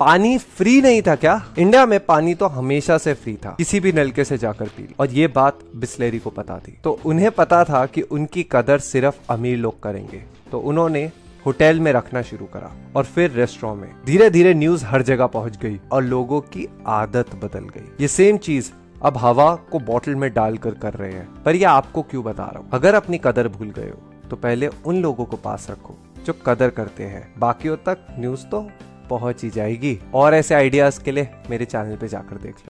पानी फ्री नहीं था क्या? इंडिया में पानी तो हमेशा से फ्री था। किसी भी नलके से जाकर पी लो। और ये बात बिस्लेरी को पता थी। तो उन्हें पता था कि उनकी कदर सिर्फ़ अमीर लोग करेंगे। तो उन्होंने होटल में रखना शुरू करा और फिर रेस्टोरेंट में। धीरे धीरे न्यूज़ हर जगह पहुँच गई और लोगों की आदत बदल गई। ये सेम चीज़ अब हवा को बॉटल में डालकर कर रहे हैं। पर ये आपको क्यों बता रहा हूँ? अगर अपनी कदर भूल गए हो तो पहले उन लोगों को पास रखो जो कदर करते हैं। बाकियों तक न्यूज़ तो पहुँच ही जाएगी। और ऐसे आइडियाज़ के लिए मेरे चैनल पे जाकर देख लो।